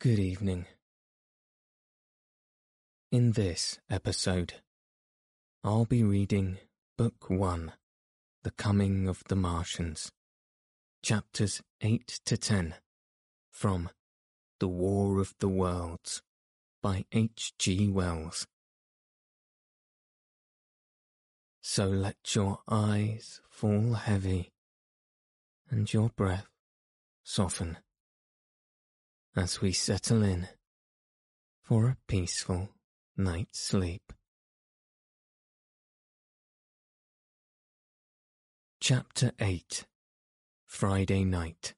Good evening. In this episode, I'll be reading Book 1 The Coming of the Martians, chapters 8 to 10, from The War of the Worlds by H. G. Wells. So let your eyes fall heavy and your breath soften as we settle in for a peaceful night's sleep. Chapter 8 Friday Night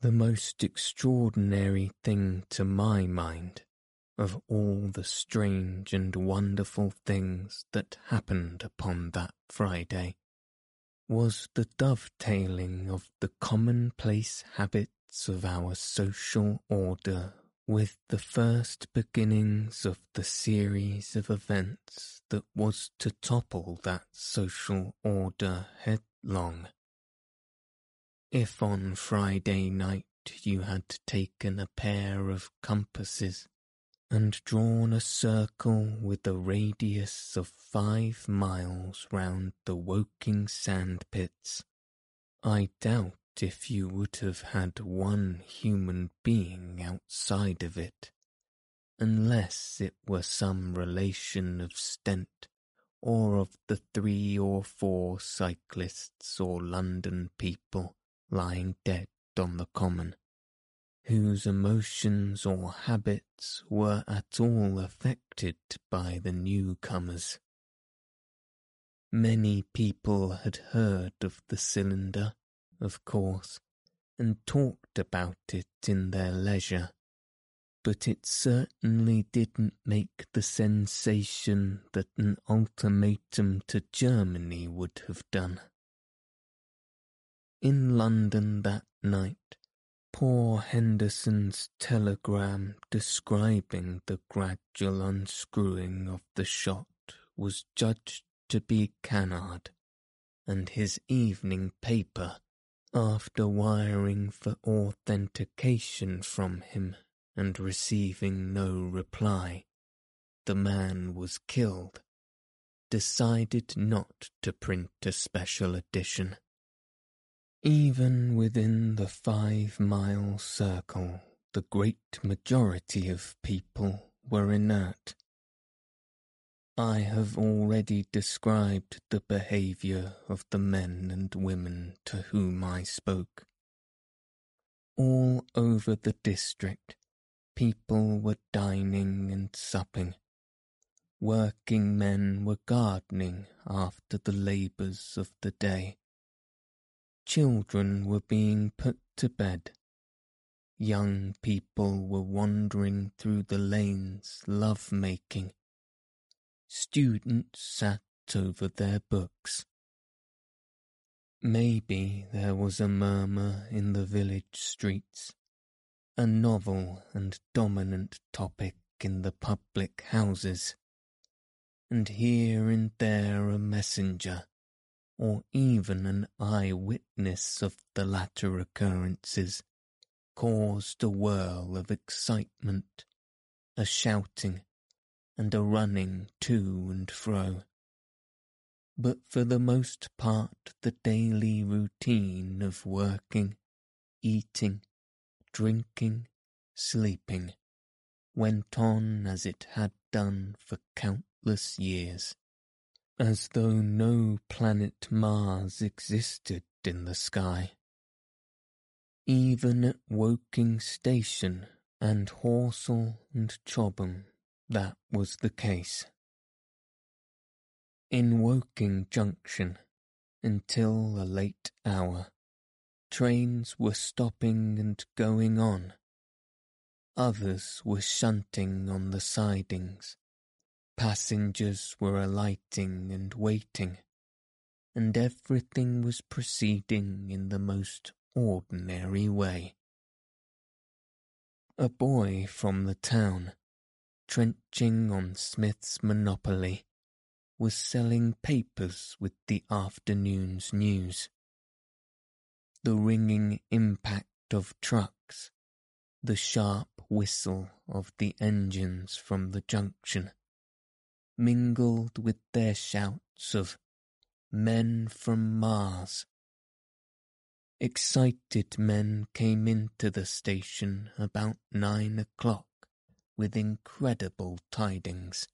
The most extraordinary thing to my mind of all the strange and wonderful things that happened upon that Friday was the dovetailing of the commonplace habits of our social order with the first beginnings of the series of events that was to topple that social order headlong. If on Friday night you had taken a pair of compasses and drawn a circle with a radius of five miles round the Woking sandpits, I doubt if you would have had one human being outside of it, unless it were some relation of Stent or of the three or four cyclists or London people lying dead on the common, whose emotions or habits were at all affected by the newcomers. Many people had heard of the cylinder of course, and talked about it in their leisure, but it certainly didn't make the sensation that an ultimatum to Germany would have done. In London that night, poor Henderson's telegram describing the gradual unscrewing of the shot was judged to be canard, and his evening paper after wiring for authentication from him and receiving no reply, the man was killed, decided not to print a special edition. Even within the five-mile circle, the great majority of people were inert I have already described the behaviour of the men and women to whom I spoke. All over the district, people were dining and supping. Working men were gardening after the labours of the day. Children were being put to bed. Young people were wandering through the lanes love making students sat over their books. Maybe there was a murmur in the village streets, a novel and dominant topic in the public houses, and here and there a messenger, or even an eye-witness of the latter occurrences, caused a whirl of excitement, a shouting, and a running to and fro. But for the most part the daily routine of working, eating, drinking, sleeping went on as it had done for countless years, as though no planet Mars existed in the sky. Even at Woking Station and Horsell and Chobham that was the case. In Woking Junction, until a late hour. Trains were stopping and going on. Others were shunting on the sidings. Passengers were alighting and waiting, and everything was proceeding in the most ordinary way. A boy from the town, trenching on Smith's monopoly, was selling papers with the afternoon's news. The ringing impact of trucks, the sharp whistle of the engines from the junction, mingled with their shouts of men from Mars. Excited men came into the station about nine o'clock with incredible tidings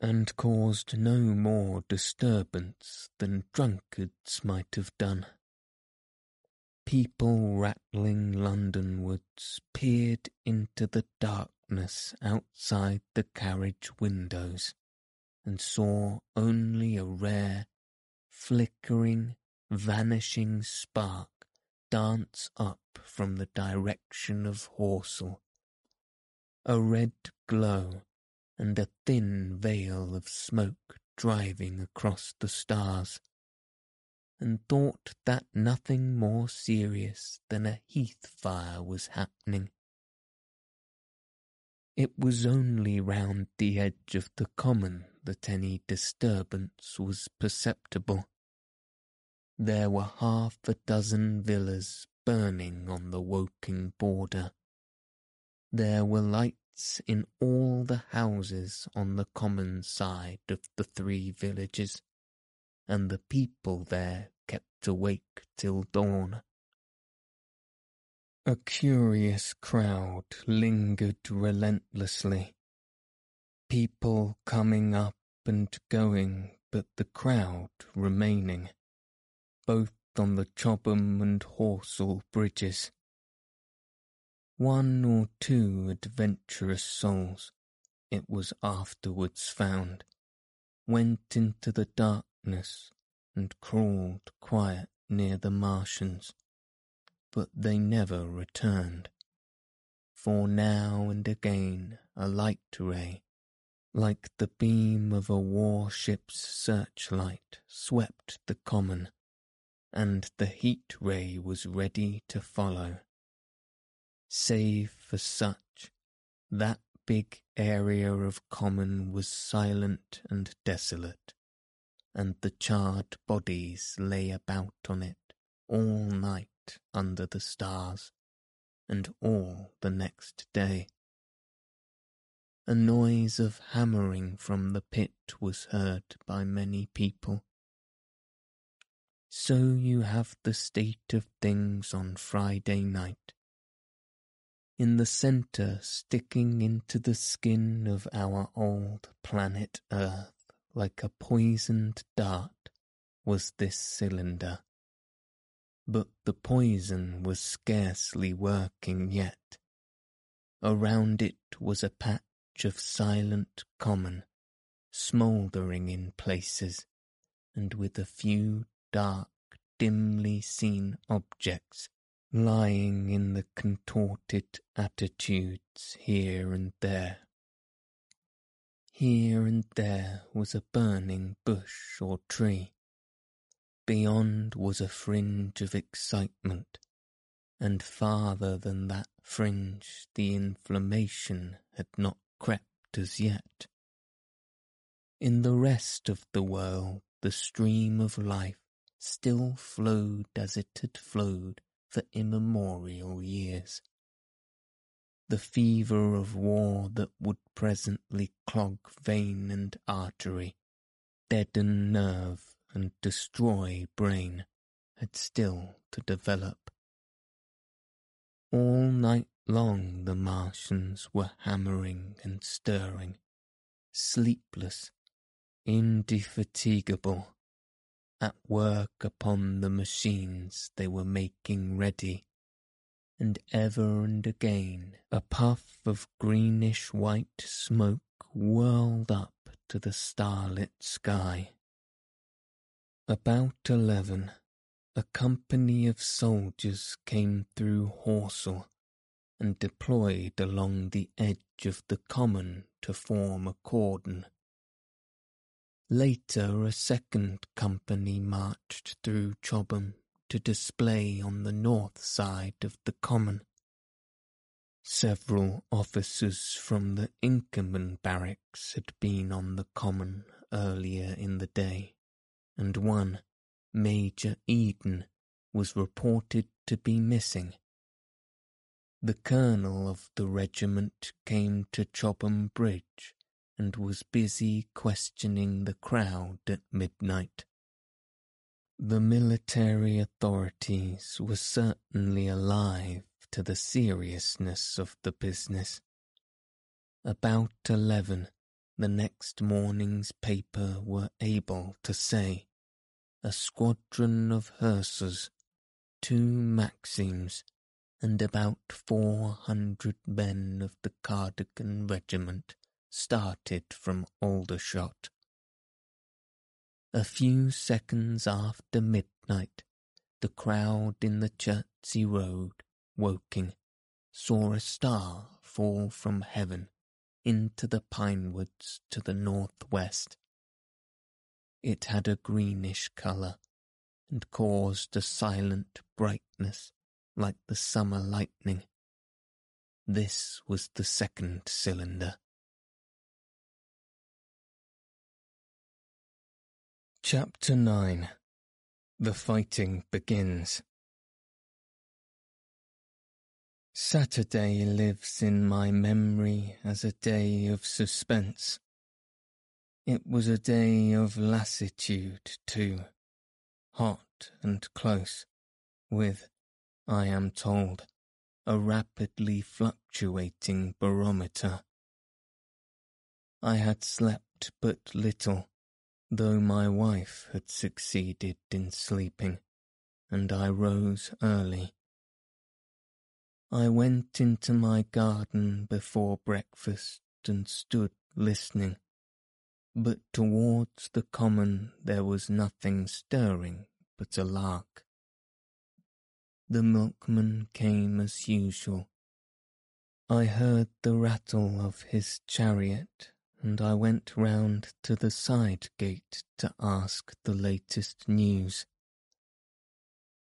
and caused no more disturbance than drunkards might have done. People rattling Londonwards peered into the darkness outside the carriage windows and saw only a rare, flickering, vanishing spark dance up from the direction of Horsell. A red glow and a thin veil of smoke driving across the stars, and thought that nothing more serious than a heath fire was happening. It was only round the edge of the common that any disturbance was perceptible. There were half a dozen villas burning on the Woking border. There were lights in all the houses on the common side of the three villages, and the people there kept awake till dawn. A curious crowd lingered relentlessly, people coming up and going, but the crowd remaining, both on the Chobham and Horsell bridges. One or two adventurous souls, it was afterwards found, went into the darkness and crawled quiet near the Martians, but they never returned. For now and again a light ray, like the beam of a warship's searchlight, swept the common, and the heat ray was ready to follow Save for such, that big area of common was silent and desolate, and the charred bodies lay about on it all night under the stars, and all the next day. A noise of hammering from the pit was heard by many people. So you have the state of things on Friday night in the centre sticking into the skin of our old planet Earth like a poisoned dart was this cylinder. But the poison was scarcely working yet. Around it was a patch of silent common, smouldering in places, and with a few dark, dimly seen objects lying in the contorted attitudes here and there. Here and there was a burning bush or tree. Beyond was a fringe of excitement, and farther than that fringe the inflammation had not crept as yet. In the rest of the world the stream of life still flowed as it had flowed for immemorial years. The fever of war that would presently clog vein and artery, deaden nerve and destroy brain had still to develop. All night long the Martians were hammering and stirring, sleepless, indefatigable, at work upon the machines they were making ready, and ever and again a puff of greenish white smoke whirled up to the starlit sky. About eleven, a company of soldiers came through Horsell and deployed along the edge of the common to form a cordon. Later a second company marched through Chobham to display on the north side of the common. Several officers from the Inkerman barracks had been on the common earlier in the day, and one, Major Eden, was reported to be missing. The colonel of the regiment came to Chobham Bridge and was busy questioning the crowd at midnight. The military authorities were certainly alive to the seriousness of the business. About eleven, the next morning's paper were able to say a squadron of hussars, two Maxims, and about four hundred men of the Cardigan regiment started from Aldershot. A few seconds after midnight, the crowd in the Chertsey Road, Woking, saw a star fall from heaven into the pine woods to the northwest. It had a greenish colour and caused a silent brightness like the summer lightning. This was the second cylinder. Chapter 9 The Fighting Begins Saturday lives in my memory as a day of suspense. It was a day of lassitude, too, hot and close, with, I am told, a rapidly fluctuating barometer. I had slept but little though my wife had succeeded in sleeping, and I rose early. I went into my garden before breakfast and stood listening, but towards the common there was nothing stirring but a lark. The milkman came as usual. I heard the rattle of his chariot and I went round to the side gate to ask the latest news.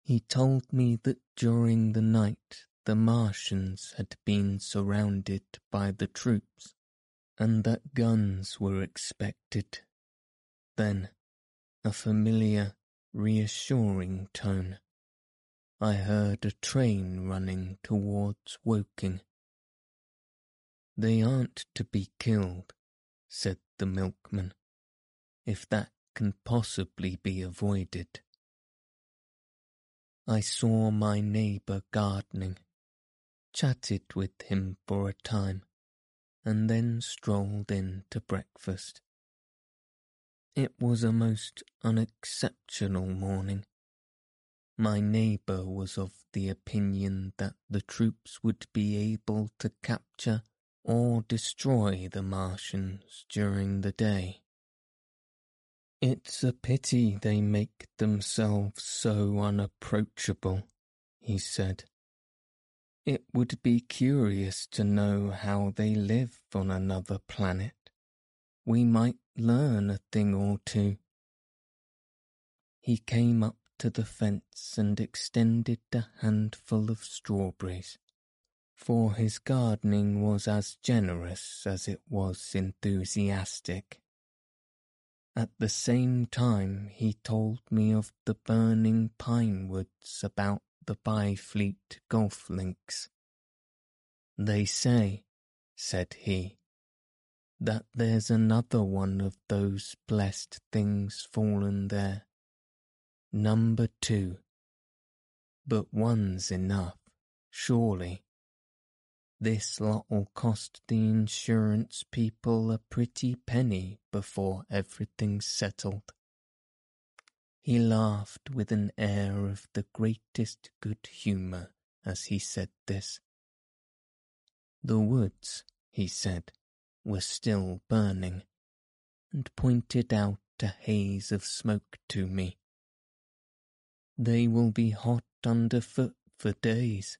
He told me that during the night the Martians had been surrounded by the troops, and that guns were expected. Then, a familiar, reassuring tone. I heard a train running towards Woking. They aren't to be killed, said the milkman, if that can possibly be avoided. I saw my neighbour gardening, chatted with him for a time, and then strolled in to breakfast. It was a most unexceptional morning. My neighbour was of the opinion that the troops would be able to capture or destroy the Martians during the day. It's a pity they make themselves so unapproachable, he said. It would be curious to know how they live on another planet. We might learn a thing or two. He came up to the fence and extended a handful of strawberries for his gardening was as generous as it was enthusiastic. At the same time he told me of the burning pine woods about the Byfleet golf links. They say, said he, that there's another one of those blessed things fallen there. Number two. But one's enough, surely. This lot'll cost the insurance people a pretty penny before everything's settled. He laughed with an air of the greatest good humour as he said this. The woods, he said, were still burning, and pointed out a haze of smoke to me They will be hot underfoot for days,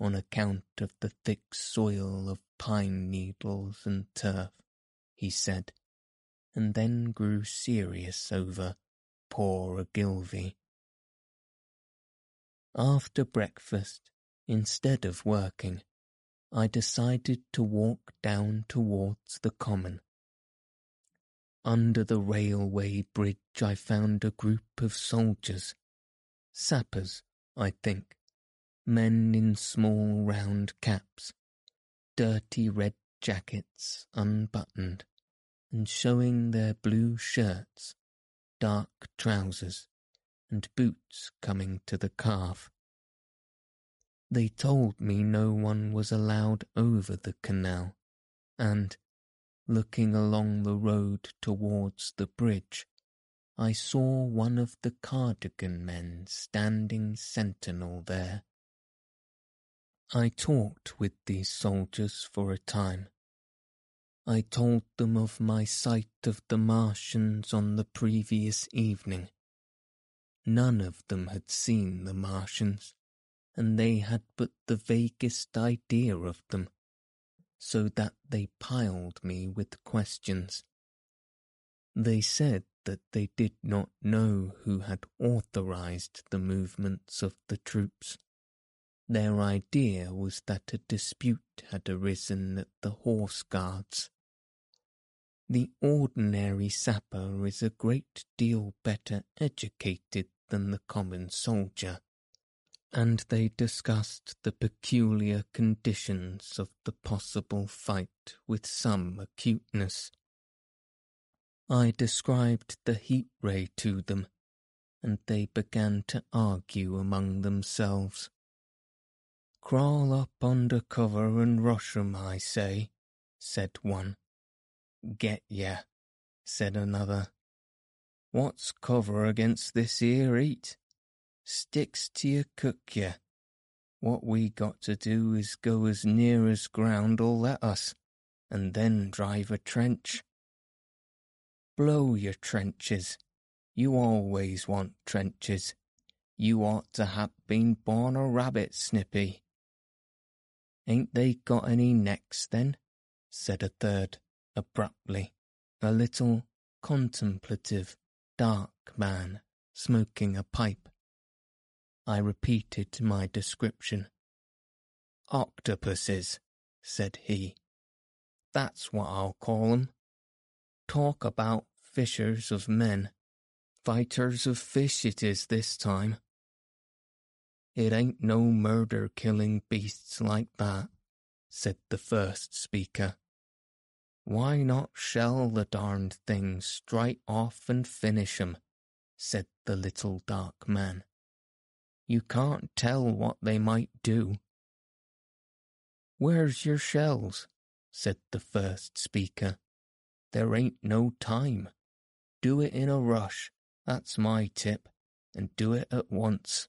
on account of the thick soil of pine needles and turf, he said, and then grew serious over poor Ogilvy. After breakfast, instead of working, I decided to walk down towards the common. Under the railway bridge I found a group of soldiers, sappers, I think, men in small round caps, dirty red jackets unbuttoned, and showing their blue shirts, dark trousers, and boots coming to the calf. They told me no one was allowed over the canal, and, looking along the road towards the bridge, I saw one of the cardigan men standing sentinel there. I talked with these soldiers for a time. I told them of my sight of the Martians on the previous evening. None of them had seen the Martians, and they had but the vaguest idea of them, so that they piled me with questions. They said that they did not know who had authorized the movements of the troops their idea was that a dispute had arisen at the Horse Guards. The ordinary sapper is a great deal better educated than the common soldier, and they discussed the peculiar conditions of the possible fight with some acuteness. I described the heat ray to them, and they began to argue among themselves. Crawl up under cover and rush 'em, I say, said one. Get ya, said another. What's cover against this here heat? Sticks to your cook ya. What we got to do is go as near as ground'll let us, and then drive a trench. Blow your trenches. You always want trenches. You ought to have been born a rabbit, Snippy. Ain't they got any necks then? said a third, abruptly, a little, contemplative, dark man, smoking a pipe. I repeated my description. Octopuses, said he. That's what I'll call 'em. Talk about fishers of men. Fighters of fish it is this time. It ain't no murder killing beasts like that, said the first speaker. Why not shell the darned things straight off and finish 'em? said the little dark man. You can't tell what they might do. Where's your shells? said the first speaker. There ain't no time. Do it in a rush, that's my tip, and do it at once.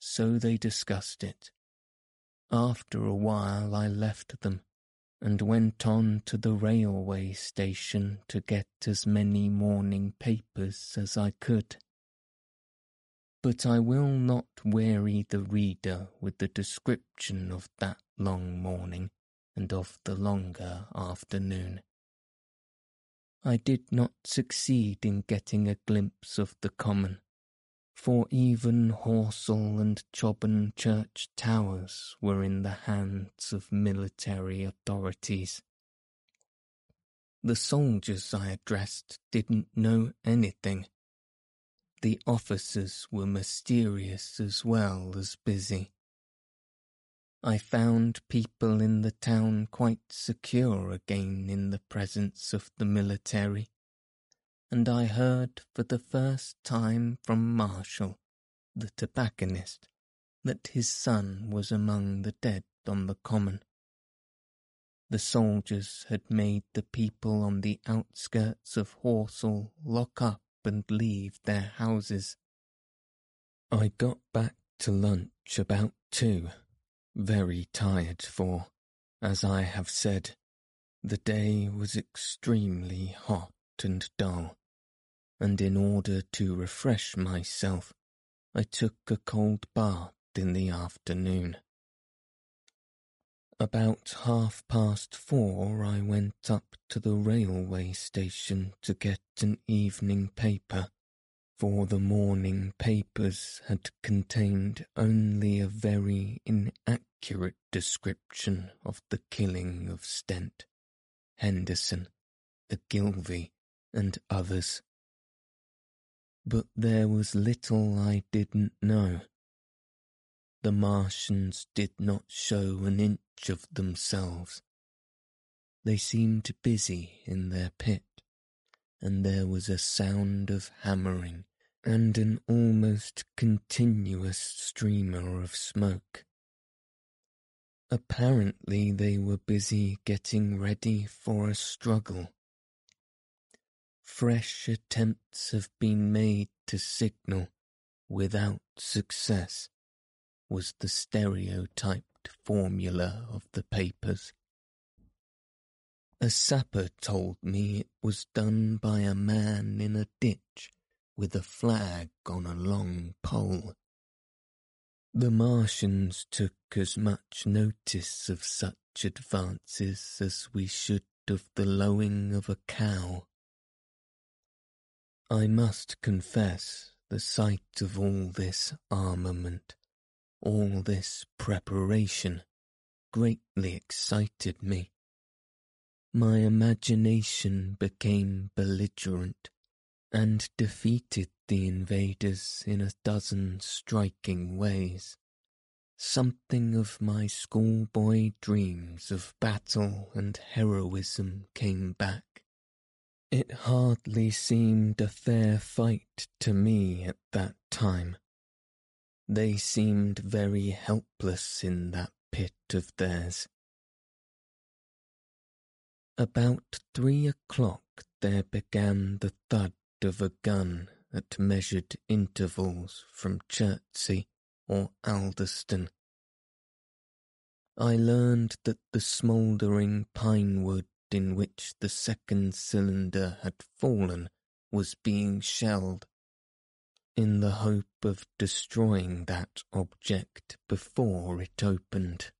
So they discussed it. After a while I left them and went on to the railway station to get as many morning papers as I could. But I will not weary the reader with the description of that long morning and of the longer afternoon. I did not succeed in getting a glimpse of the common, for even Horsell and Chobham church towers were in the hands of military authorities. The soldiers I addressed didn't know anything. The officers were mysterious as well as busy. I found people in the town quite secure again in the presence of the military and I heard for the first time from Marshall, the tobacconist, that his son was among the dead on the common. The soldiers had made the people on the outskirts of Horsell lock up and leave their houses. I got back to lunch about two, very tired for, as I have said, the day was extremely hot and dull and in order to refresh myself, I took a cold bath in the afternoon. About half past four, I went up to the railway station to get an evening paper, for the morning papers had contained only a very inaccurate description of the killing of Stent, Henderson, Ogilvy, and others. But there was little I didn't know. The Martians did not show an inch of themselves. They seemed busy in their pit, and there was a sound of hammering and an almost continuous streamer of smoke. Apparently they were busy getting ready for a struggle fresh attempts have been made to signal without success, was the stereotyped formula of the papers. A sapper told me it was done by a man in a ditch with a flag on a long pole. The Martians took as much notice of such advances as we should of the lowing of a cow. I must confess the sight of all this armament, all this preparation, greatly excited me. My imagination became belligerent and defeated the invaders in a dozen striking ways. Something of my schoolboy dreams of battle and heroism came back. It hardly seemed a fair fight to me at that time. They seemed very helpless in that pit of theirs. About three o'clock there began the thud of a gun at measured intervals from Chertsey or Addlestone. I learned that the smouldering pine wood in which the second cylinder had fallen was being shelled, in the hope of destroying that object before it opened.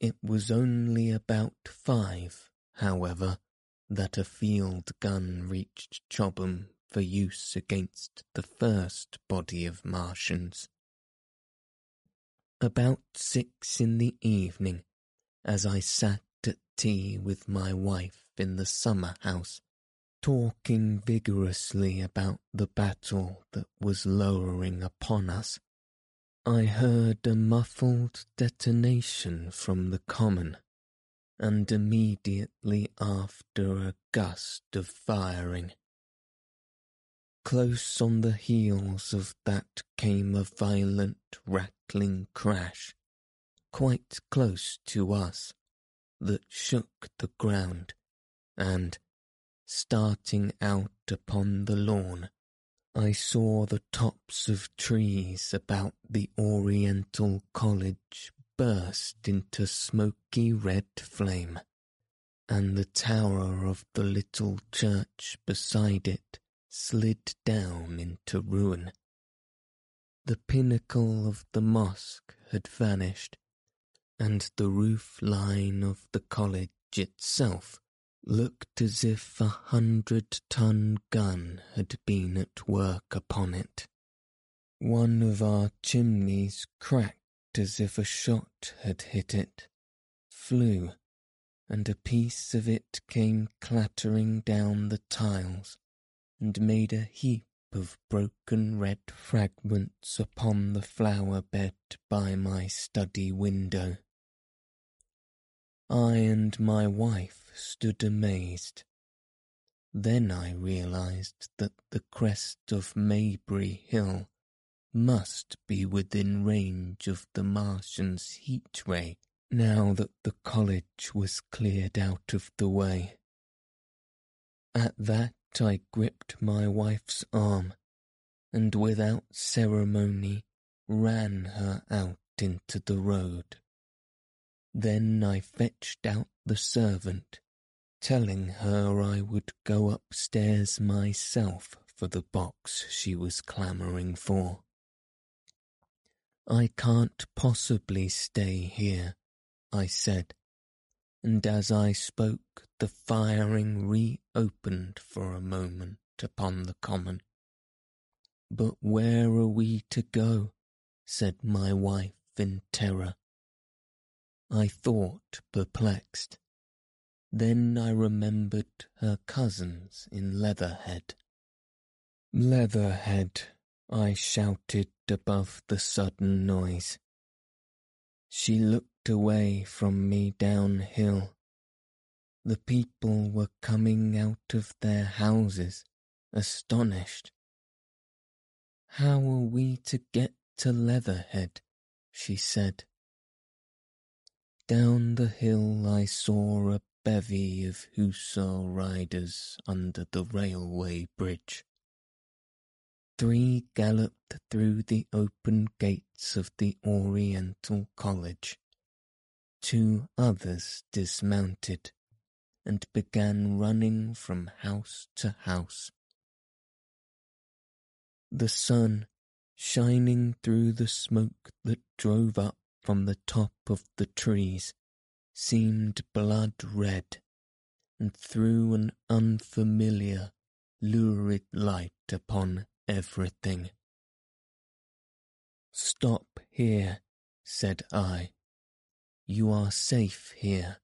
It was only about five, however, that a field gun reached Chobham for use against the first body of Martians. About six in the evening, as I sat at tea with my wife in the summer house, talking vigorously about the battle that was lowering upon us. I heard a muffled detonation from the common, and immediately after a gust of firing. Close on the heels of that came a violent rattling crash, quite close to us that shook the ground, and, starting out upon the lawn, I saw the tops of trees about the Oriental College burst into smoky red flame, and the tower of the little church beside it slid down into ruin. The pinnacle of the mosque had vanished, and the roof line of the college itself looked as if a hundred-ton gun had been at work upon it. One of our chimneys cracked as if a shot had hit it, flew, and a piece of it came clattering down the tiles and made a heap of broken red fragments upon the flower bed by my study window. I and my wife stood amazed. Then I realized that the crest of Maybury Hill must be within range of the Martian's heat ray now that the college was cleared out of the way. At that I gripped my wife's arm and without ceremony ran her out into the road. Then I fetched out the servant, telling her I would go upstairs myself for the box she was clamouring for. I can't possibly stay here, I said, and as I spoke the firing reopened for a moment upon the common. But where are we to go? said my wife in terror. I thought perplexed. Then I remembered her cousins in Leatherhead. Leatherhead, I shouted above the sudden noise. She looked away from me downhill. The people were coming out of their houses, astonished. How are we to get to Leatherhead? she said. Down the hill I saw a bevy of hussar riders under the railway bridge. Three galloped through the open gates of the Oriental College. Two others dismounted and began running from house to house. The sun, shining through the smoke that drove up from the top of the trees, seemed blood red, and threw an unfamiliar, lurid light upon everything. Stop here, said I. You are safe here.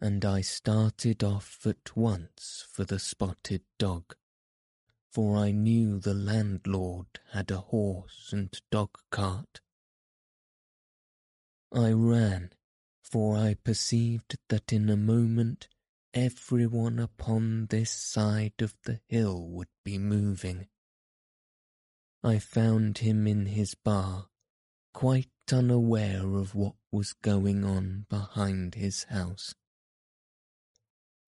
And I started off at once for the spotted dog, for I knew the landlord had a horse and dog cart. I ran for I perceived that in a moment everyone upon this side of the hill would be moving. I found him in his bar, quite unaware of what was going on behind his house.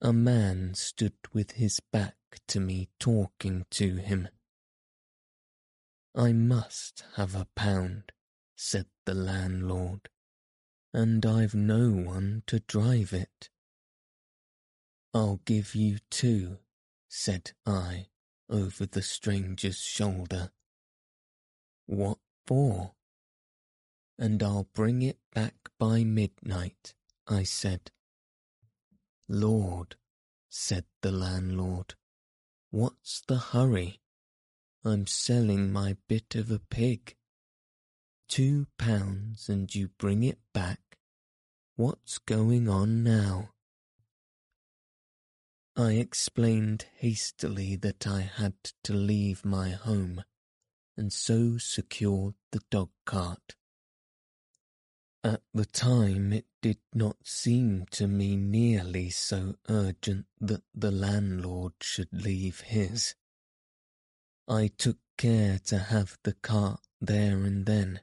A man stood with his back to me talking to him. I must have a pound, said the landlord and I've no one to drive it. I'll give you two, said I over the stranger's shoulder. What for? And I'll bring it back by midnight, I said. Lord, said the landlord, what's the hurry? I'm selling my bit of a pig. Two pounds and you bring it back What's going on now? I explained hastily that I had to leave my home, and so secured the dog cart. At the time it did not seem to me nearly so urgent that the landlord should leave his. I took care to have the cart there and then,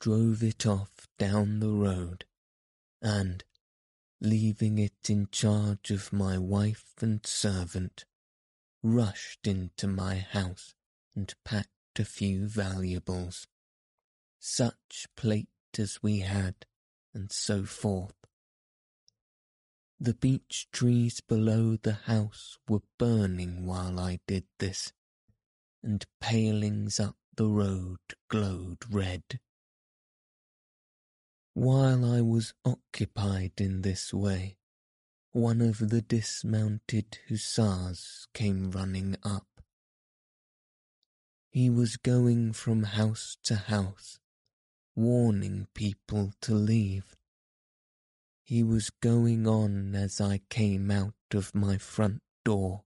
drove it off down the road, and, leaving it in charge of my wife and servant, rushed into my house and packed a few valuables, such plate as we had, and so forth. The beech trees below the house were burning while I did this, and palings up the road glowed red. While I was occupied in this way, one of the dismounted hussars came running up. He was going from house to house, warning people to leave. He was going on as I came out of my front door,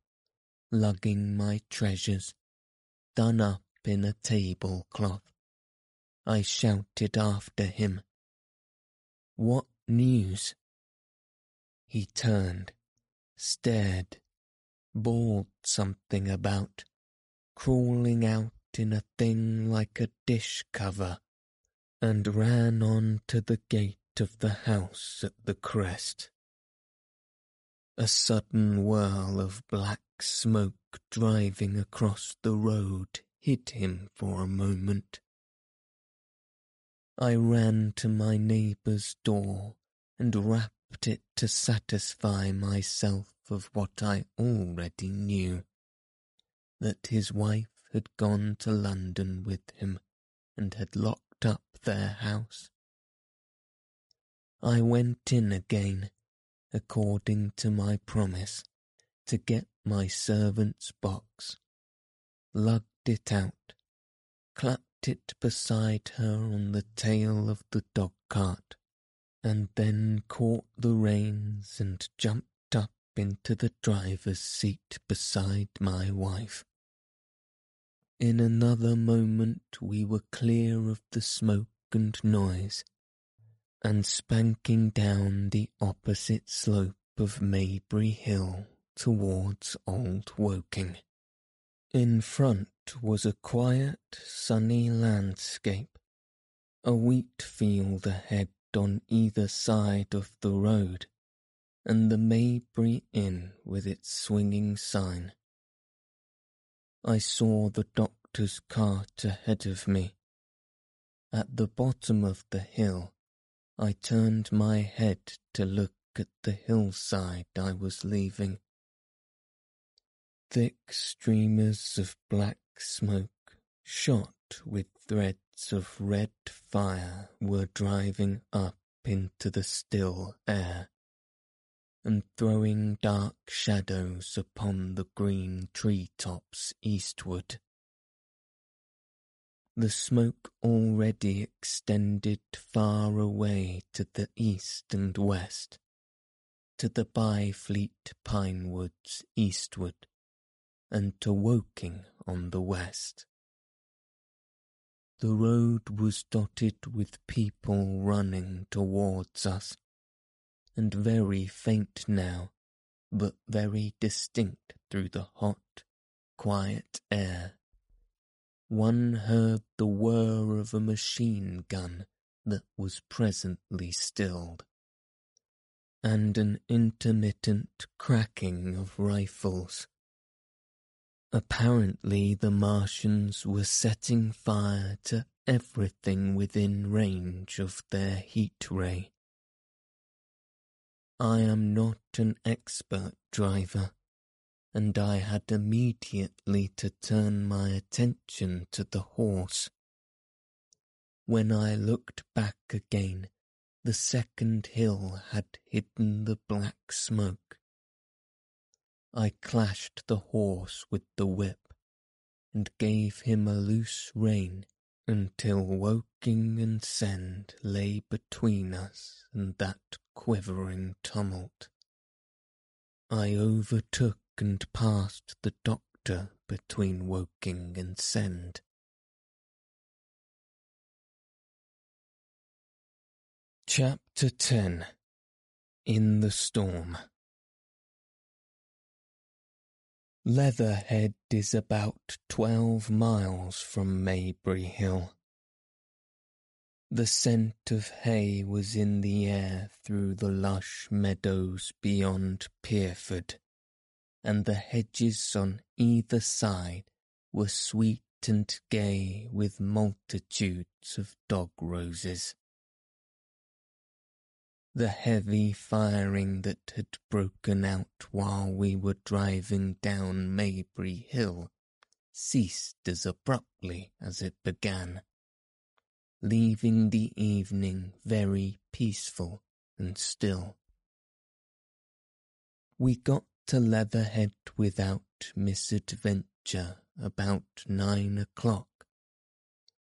lugging my treasures, done up in a tablecloth. I shouted after him what news? He turned, stared, bawled something about, crawling out in a thing like a dish cover, and ran on to the gate of the house at the crest. A sudden whirl of black smoke driving across the road hid him for a moment. I ran to my neighbour's door and rapped it to satisfy myself of what I already knew, that his wife had gone to London with him and had locked up their house. I went in again, according to my promise, to get my servant's box, lugged it out, clapped it beside her on the tail of the dog cart, and then caught the reins and jumped up into the driver's seat beside my wife. In another moment we were clear of the smoke and noise, and spanking down the opposite slope of Maybury Hill towards Old Woking. In front was a quiet, sunny landscape, a wheat field ahead on either side of the road, and the Maybury Inn with its swinging sign. I saw the doctor's cart ahead of me. At the bottom of the hill, I turned my head to look at the hillside I was leaving. Thick streamers of black smoke, shot with threads of red fire, were driving up into the still air and throwing dark shadows upon the green tree-tops eastward. The smoke already extended far away to the east and west, to the Byfleet pine woods eastward, and to Woking on the west. The road was dotted with people running towards us, and very faint now, but very distinct through the hot, quiet air. One heard the whir of a machine gun that was presently stilled, and an intermittent cracking of rifles. Apparently the Martians were setting fire to everything within range of their heat ray. I am not an expert driver, and I had immediately to turn my attention to the horse. When I looked back again, the second hill had hidden the black smoke. I clashed the horse with the whip, and gave him a loose rein until Woking and Send lay between us and that quivering tumult. I overtook and passed the doctor between Woking and Send. Chapter 10 In the Storm Leatherhead is about twelve miles from Maybury Hill. The scent of hay was in the air through the lush meadows beyond Pyrford, and the hedges on either side were sweet and gay with multitudes of dog roses. The heavy firing that had broken out while we were driving down Maybury Hill ceased as abruptly as it began, leaving the evening very peaceful and still. We got to Leatherhead without misadventure about nine o'clock,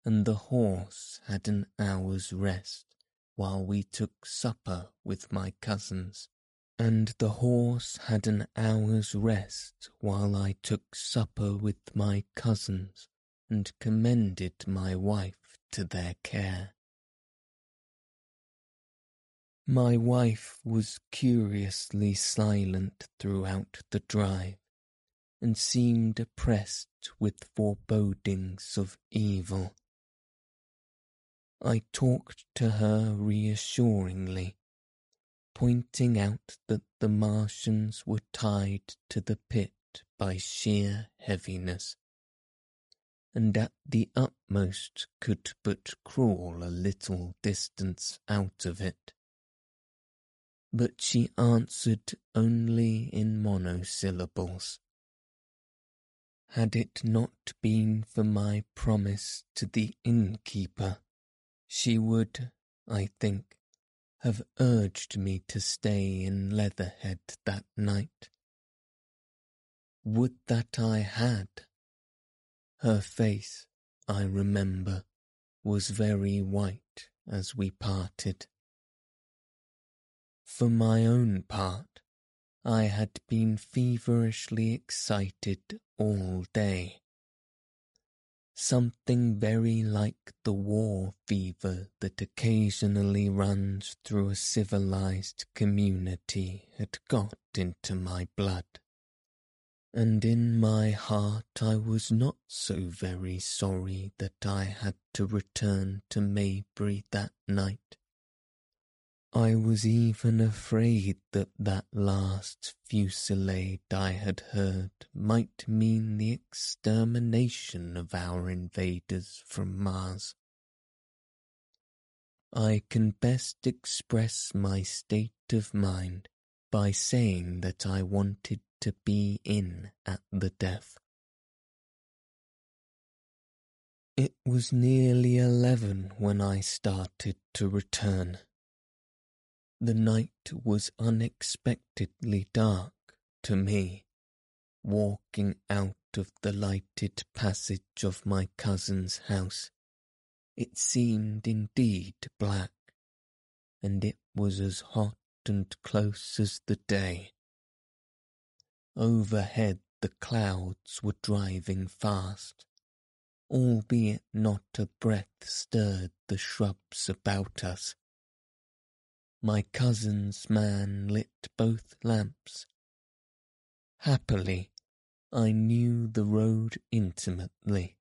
and the horse had an hour's rest while we took supper with my cousins, and the horse had an hour's rest while I took supper with my cousins and commended my wife to their care. My wife was curiously silent throughout the drive, and seemed oppressed with forebodings of evil. I talked to her reassuringly, pointing out that the Martians were tied to the pit by sheer heaviness, and at the utmost could but crawl a little distance out of it. But she answered only in monosyllables. had it not been for my promise to the innkeeper, she would, I think, have urged me to stay in Leatherhead that night. Would that I had. Her face, I remember, was very white as we parted. For my own part, I had been feverishly excited all day. Something very like the war fever that occasionally runs through a civilized community had got into my blood. And in my heart I was not so very sorry that I had to return to Maybury that night. I was even afraid that that last fusillade I had heard might mean the extermination of our invaders from Mars. I can best express my state of mind by saying that I wanted to be in at the death. It was nearly eleven when I started to return the night was unexpectedly dark to me, walking out of the lighted passage of my cousin's house. It seemed indeed black, and it was as hot and close as the day. Overhead the clouds were driving fast, albeit not a breath stirred the shrubs about us my cousin's man lit both lamps. Happily, I knew the road intimately.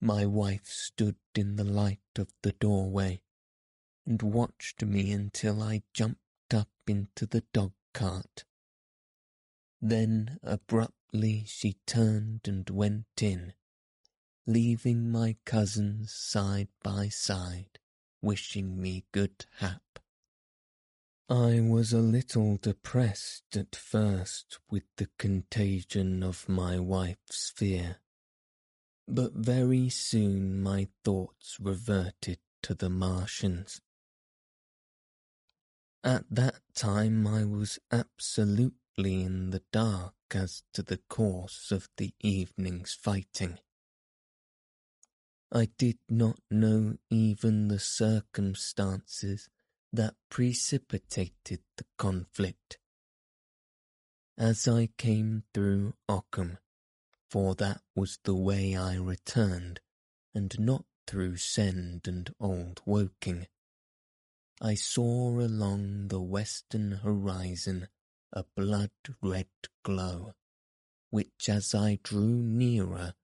My wife stood in the light of the doorway and watched me until I jumped up into the dog cart. Then abruptly she turned and went in, leaving my cousins side by side, wishing me good hap. I was a little depressed at first with the contagion of my wife's fear, but very soon my thoughts reverted to the Martians. At that time I was absolutely in the dark as to the course of the evening's fighting. I did not know even the circumstances that precipitated the conflict. As I came through Ockham, for that was the way I returned, and not through Send and Old Woking, I saw along the western horizon a blood-red glow, which as I drew nearer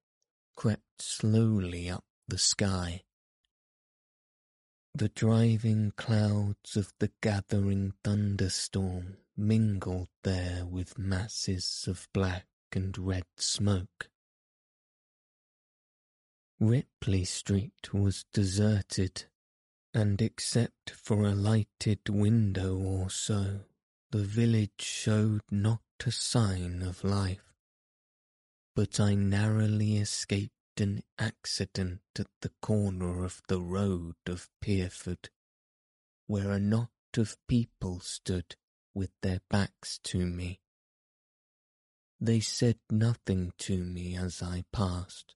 crept slowly up the sky the driving clouds of the gathering thunderstorm mingled there with masses of black and red smoke. Ripley Street was deserted, and except for a lighted window or so, the village showed not a sign of life. But I narrowly escaped an accident at the corner of the road of Pyrford, where a knot of people stood with their backs to me. They said nothing to me as I passed.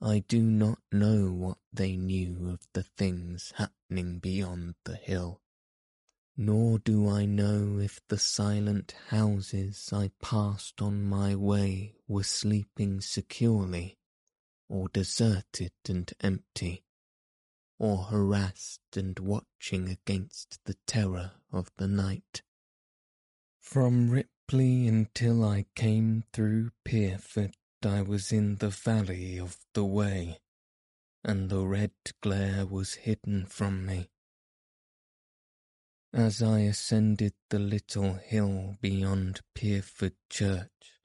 I do not know what they knew of the things happening beyond the hill, nor do I know if the silent houses I passed on my way were sleeping securely or deserted and empty, or harassed and watching against the terror of the night. From Ripley until I came through Pyrford, I was in the valley of the Wey, and the red glare was hidden from me. As I ascended the little hill beyond Pyrford Church,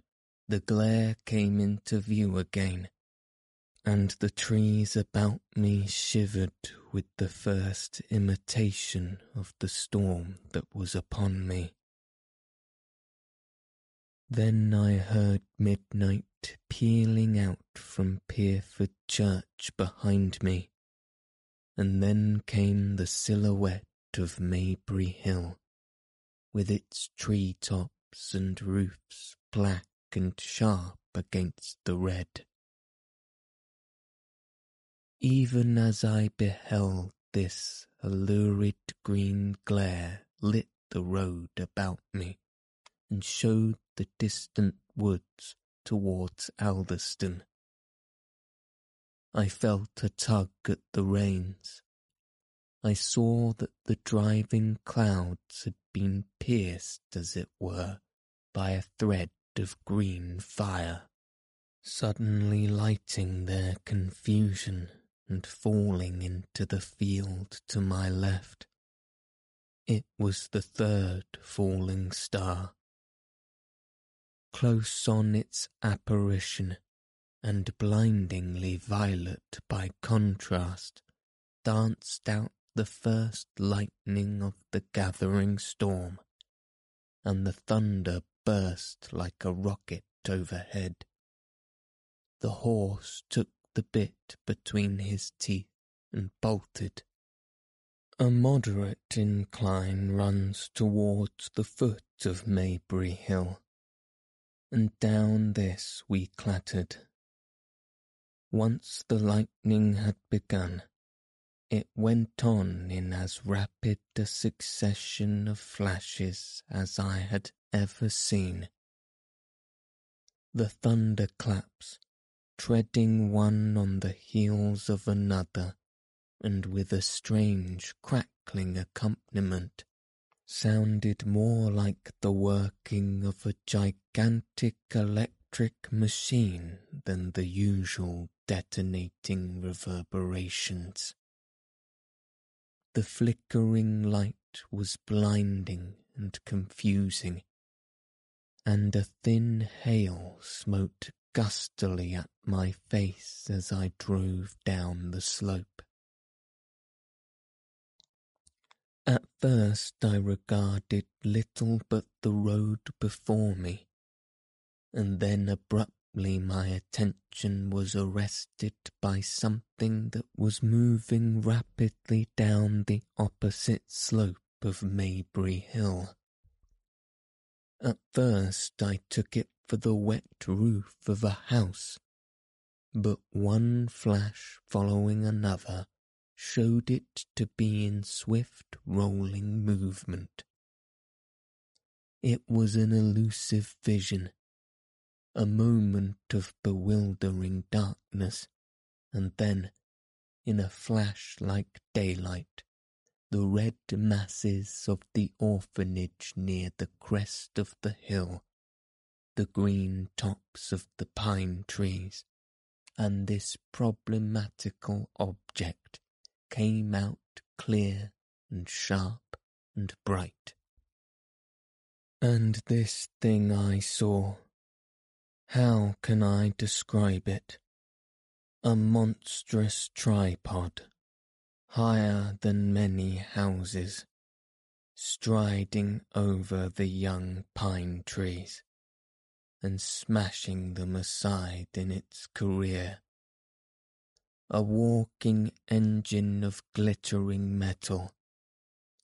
the glare came into view again, and the trees about me shivered with the first imitation of the storm that was upon me. Then I heard midnight pealing out from Pyrford Church behind me, and then came the silhouette of Maybury Hill, with its tree tops and roofs black and sharp against the red. Even as I beheld this, a lurid green glare lit the road about me and showed the distant woods towards Addlestone. I felt a tug at the reins. I saw that the driving clouds had been pierced, as it were, by a thread of green fire, suddenly lighting their confusion and falling into the field to my left. It was the third falling star. Close on its apparition, and blindingly violet by contrast, danced out the first lightning of the gathering storm, and the thunder burst like a rocket overhead. The horse took the bit between his teeth and bolted. A moderate incline runs towards the foot of Maybury Hill, and down this we clattered. Once the lightning had begun, it went on in as rapid a succession of flashes as I had ever seen. The thunderclaps treading one on the heels of another, and with a strange crackling accompaniment, sounded more like the working of a gigantic electric machine than the usual detonating reverberations. The flickering light was blinding and confusing, and a thin hail smote gustily at my face as I drove down the slope. At first I regarded little but the road before me, and then abruptly my attention was arrested by something that was moving rapidly down the opposite slope of Maybury Hill. At first I took it for the wet roof of a house, but one flash following another showed it to be in swift rolling movement. It was an elusive vision, a moment of bewildering darkness, and then, in a flash like daylight, the red masses of the orphanage near the crest of the hill the green tops of the pine trees, and this problematical object came out clear and sharp and bright. And this thing I saw, how can I describe it? A monstrous tripod, higher than many houses, striding over the young pine trees and smashing them aside in its career. A walking engine of glittering metal,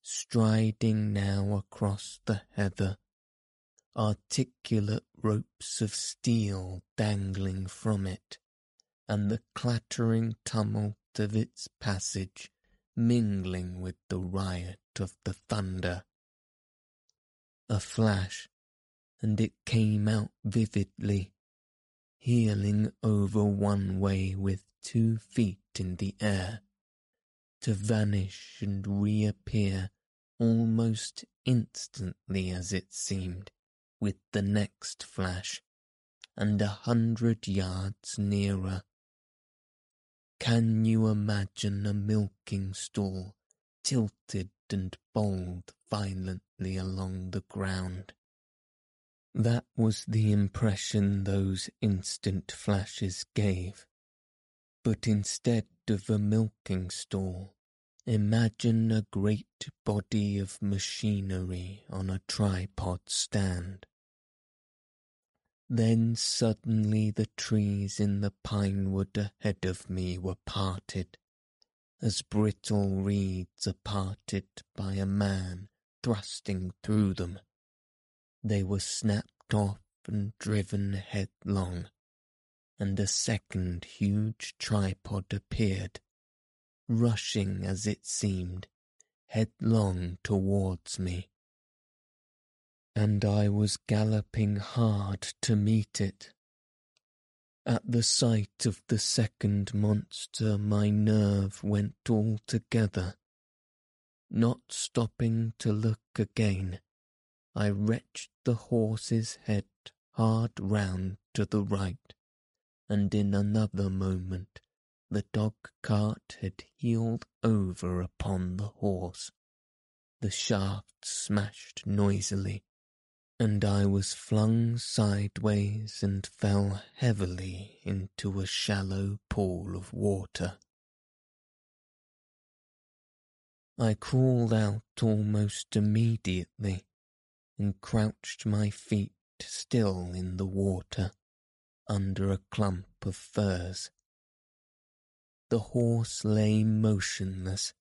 striding now across the heather, articulate ropes of steel dangling from it, and the clattering tumult of its passage mingling with the riot of the thunder. A flash and it came out vividly, heeling over one way with two feet in the air, to vanish and reappear almost instantly as it seemed, with the next flash, and a hundred yards nearer. Can you imagine a milking stool tilted and bowled violently along the ground? That was the impression those instant flashes gave. But instead of a milking stall, imagine a great body of machinery on a tripod stand. Then suddenly the trees in the pine wood ahead of me were parted, as brittle reeds are parted by a man thrusting through them. They were snapped off and driven headlong, and a second huge tripod appeared, rushing as it seemed, headlong towards me. And I was galloping hard to meet it. At the sight of the second monster my nerve went altogether. Not stopping to look again, I retched the horse's head hard round to the right, and in another moment the dog cart had heeled over upon the horse. The shaft smashed noisily, and I was flung sideways and fell heavily into a shallow pool of water. I crawled out almost immediately and crouched my feet still in the water under a clump of firs. The horse lay motionless,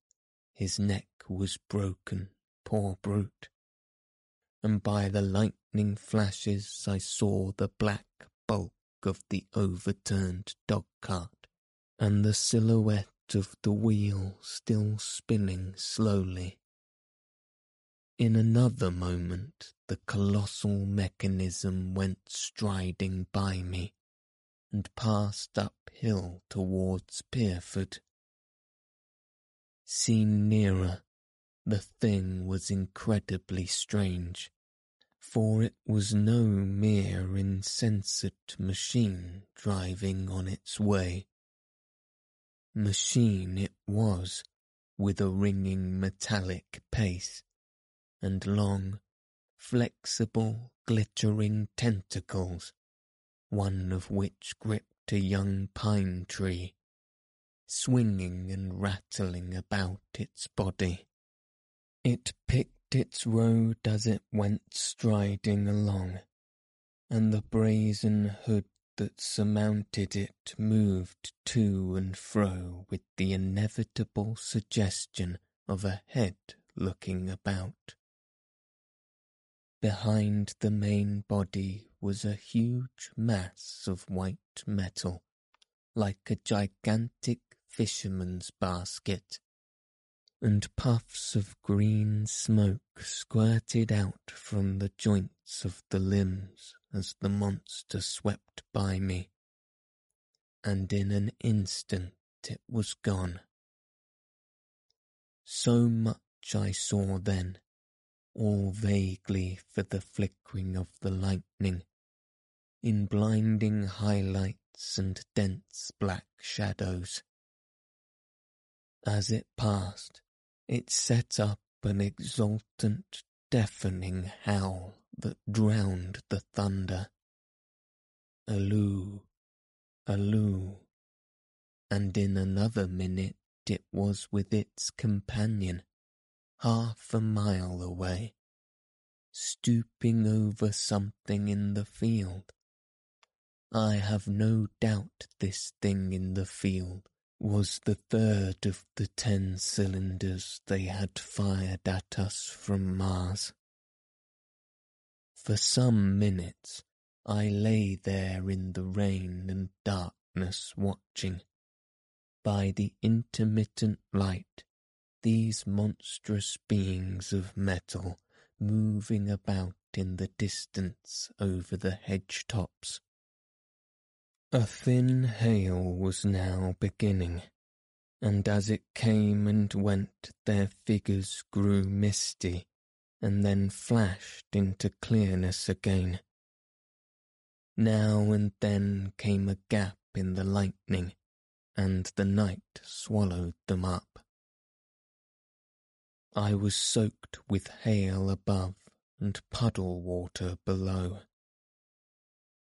his neck was broken, poor brute, and by the lightning flashes I saw the black bulk of the overturned dog cart and the silhouette of the wheel still spinning slowly. In another moment the colossal mechanism went striding by me and passed uphill towards Pyrford. Seen nearer, the thing was incredibly strange, for it was no mere insensate machine driving on its way. Machine it was, with a ringing metallic pace and long, flexible, glittering tentacles, one of which gripped a young pine tree, swinging and rattling about its body. It picked its road as it went striding along, and the brazen hood that surmounted it moved to and fro with the inevitable suggestion of a head looking about. Behind the main body was a huge mass of white metal, like a gigantic fisherman's basket, and puffs of green smoke squirted out from the joints of the limbs as the monster swept by me, and in an instant it was gone. So much I saw then all vaguely for the flickering of the lightning, in blinding highlights and dense black shadows. As it passed, it set up an exultant, deafening howl that drowned the thunder. Aloo, aloo, and in another minute it was with its companion half a mile away, stooping over something in the field. I have no doubt this thing in the field was the third of the ten cylinders they had fired at us from Mars. For some minutes I lay there in the rain and darkness watching. By the intermittent light these monstrous beings of metal moving about in the distance over the hedge tops. A thin hail was now beginning, and as it came and went their figures grew misty and then flashed into clearness again. Now and then came a gap in the lightning, and the night swallowed them up. I was soaked with hail above and puddle water below.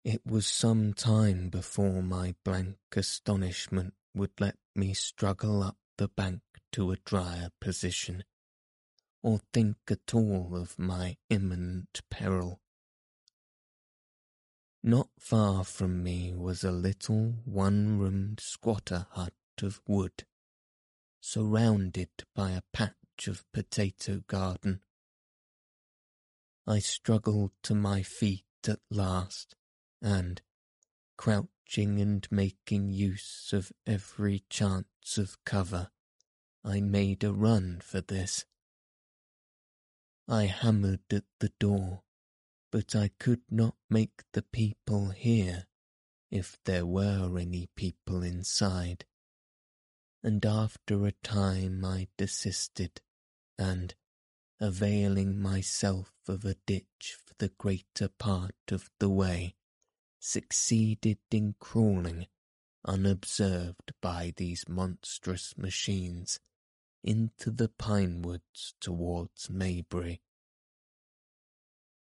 It was some time before my blank astonishment would let me struggle up the bank to a drier position, or think at all of my imminent peril. Not far from me was a little one-roomed squatter hut of wood, surrounded by a patch of potato garden. I struggled to my feet at last, and, crouching and making use of every chance of cover, I made a run for this. I hammered at the door, but I could not make the people hear, if there were any people inside. And after a time I desisted, and, availing myself of a ditch for the greater part of the way, succeeded in crawling, unobserved by these monstrous machines, into the pine woods towards Maybury.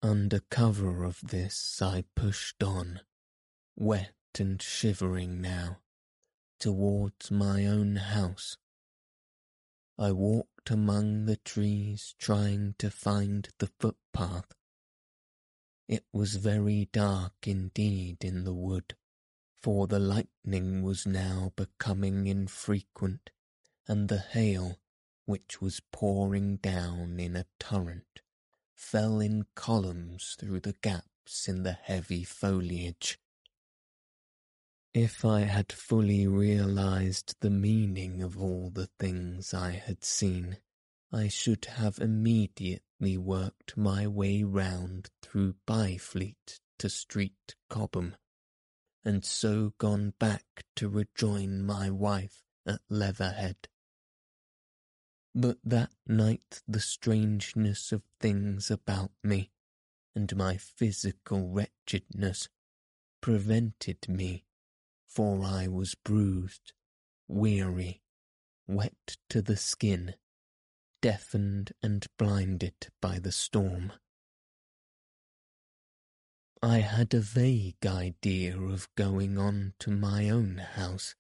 Under cover of this I pushed on, wet and shivering now, towards my own house. I walked among the trees trying to find the footpath. It was very dark indeed in the wood, for the lightning was now becoming infrequent, and the hail, which was pouring down in a torrent, fell in columns through the gaps in the heavy foliage. If I had fully realized the meaning of all the things I had seen, I should have immediately worked my way round through Byfleet to Street Cobham, and so gone back to rejoin my wife at Leatherhead. But that night the strangeness of things about me, and my physical wretchedness, prevented me, for I was bruised, weary, wet to the skin, deafened and blinded by the storm. I had a vague idea of going on to my own house,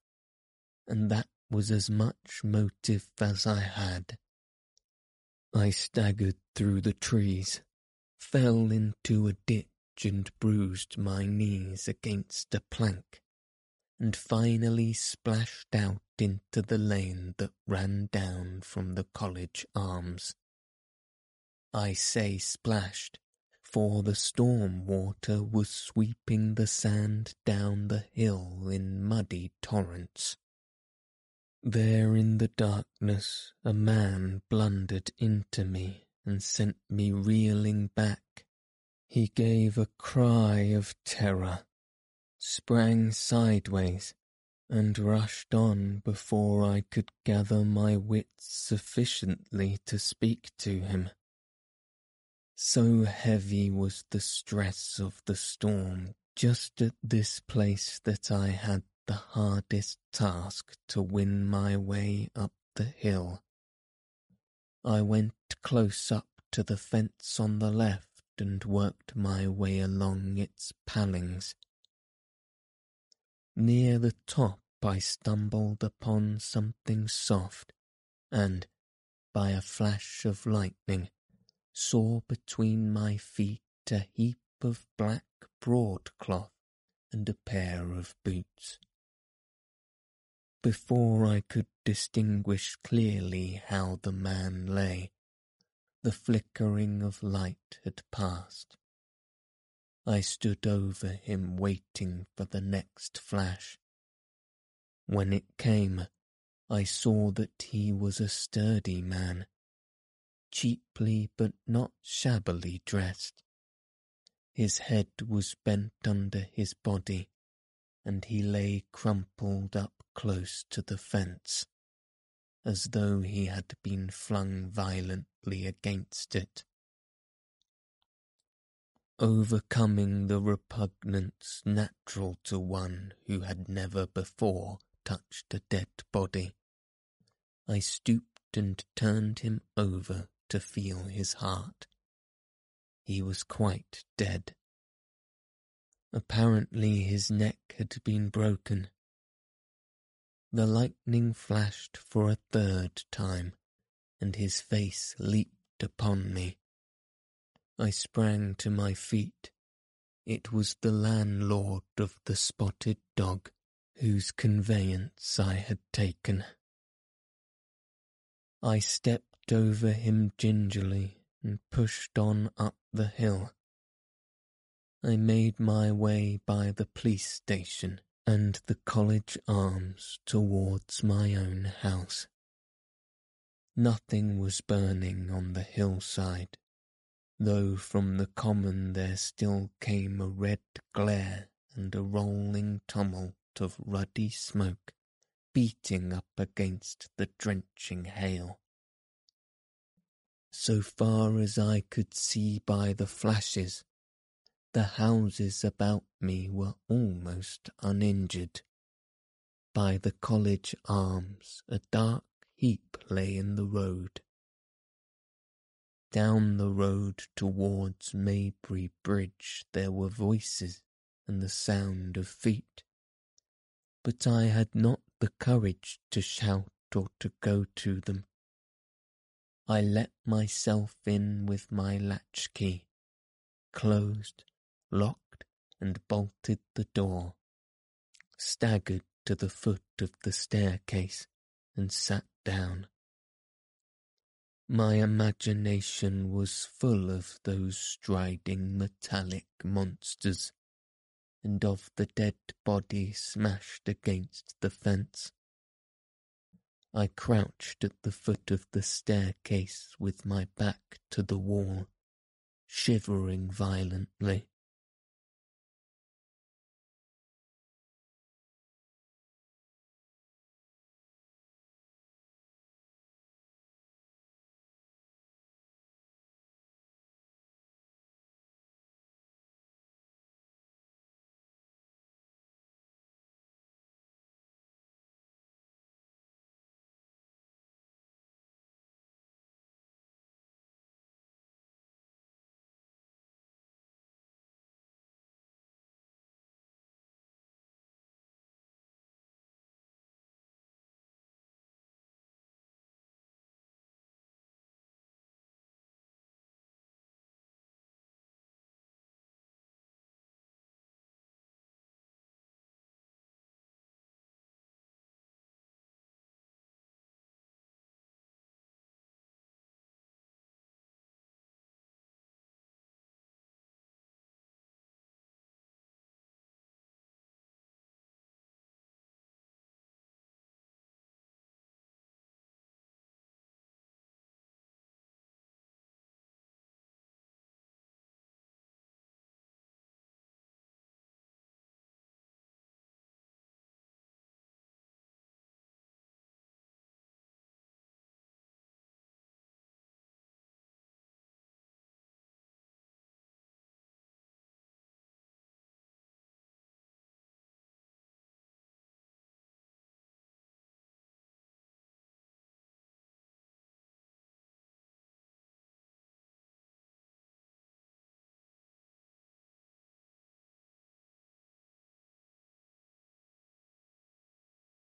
and that was as much motive as I had. I staggered through the trees, fell into a ditch and bruised my knees against a plank, and finally splashed out into the lane that ran down from the college arms. I say splashed, for the storm water was sweeping the sand down the hill in muddy torrents. There in the darkness a man blundered into me and sent me reeling back. He gave a cry of terror, sprang sideways, and rushed on before I could gather my wits sufficiently to speak to him. So heavy was the stress of the storm just at this place that I had the hardest task to win my way up the hill. I went close up to the fence on the left and worked my way along its palings. Near the top I stumbled upon something soft, and, by a flash of lightning, saw between my feet a heap of black broadcloth and a pair of boots before I could distinguish clearly how the man lay. The flickering of light had passed. I stood over him waiting for the next flash. When it came, I saw that he was a sturdy man, cheaply but not shabbily dressed. His head was bent under his body, and he lay crumpled up close to the fence, as though he had been flung violently against it. Overcoming the repugnance natural to one who had never before touched a dead body, I stooped and turned him over to feel his heart. He was quite dead. Apparently his neck had been broken, the lightning flashed for a third time, and his face leaped upon me. I sprang to my feet, it was the landlord of the spotted dog whose conveyance I had taken. I stepped over him gingerly and pushed on up the hill. I made my way by the police station and the College Arms towards my own house. Nothing was burning on the hillside, though from the common there still came a red glare and a rolling tumult of ruddy smoke beating up against the drenching hail. So far as I could see by the flashes, the houses about me were almost uninjured. By the college arms a dark heap lay in the road. Down the road towards Maybury Bridge there were voices and the sound of feet. But I had not the courage to shout or to go to them. I let myself in with my latchkey, closed, locked, and bolted the door, staggered to the foot of the staircase, and sat down. My imagination was full of those striding metallic monsters and of the dead body smashed against the fence. I crouched at the foot of the staircase with my back to the wall, shivering violently.